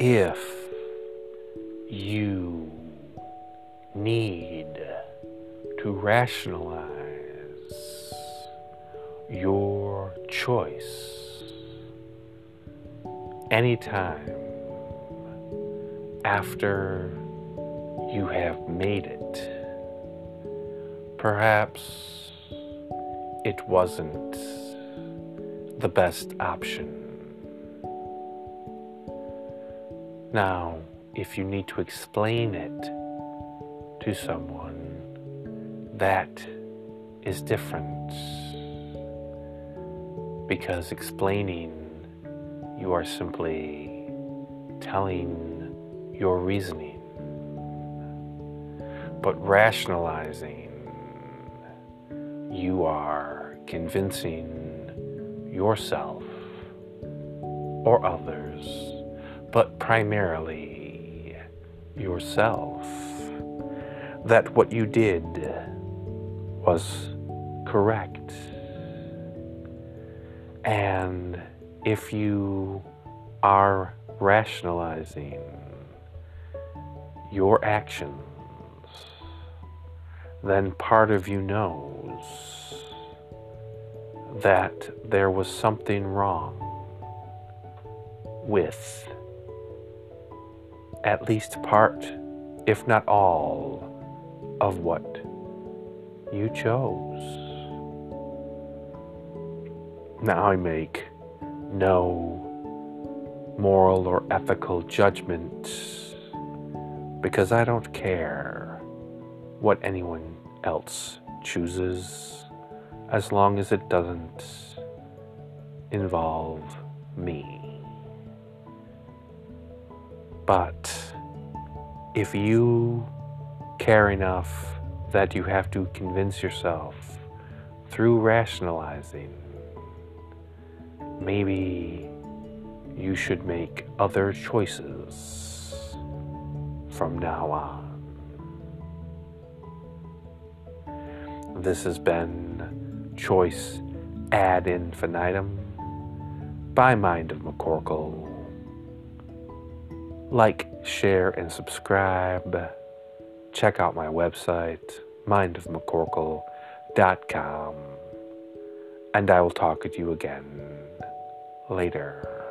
if you need to rationalize your choice anytime after you have made it, perhaps it wasn't the best option. Now, if you need to explain it to someone, that is different. Because explaining, you are simply telling your reasoning. But rationalizing, you are convincing yourself or others, primarily yourself, that what you did was correct. And if you are rationalizing your actions, then part of you knows that there was something wrong with at least part, if not all, of what you chose. Now I make no moral or ethical judgment because I don't care what anyone else chooses as long as it doesn't involve me. But if you care enough that you have to convince yourself through rationalizing, maybe you should make other choices from now on. This has been Choice Ad Infinitum by Mind of McCorkle. Like, share, and subscribe. Check out my website, mindofmccorkle.com. And I will talk with you again later.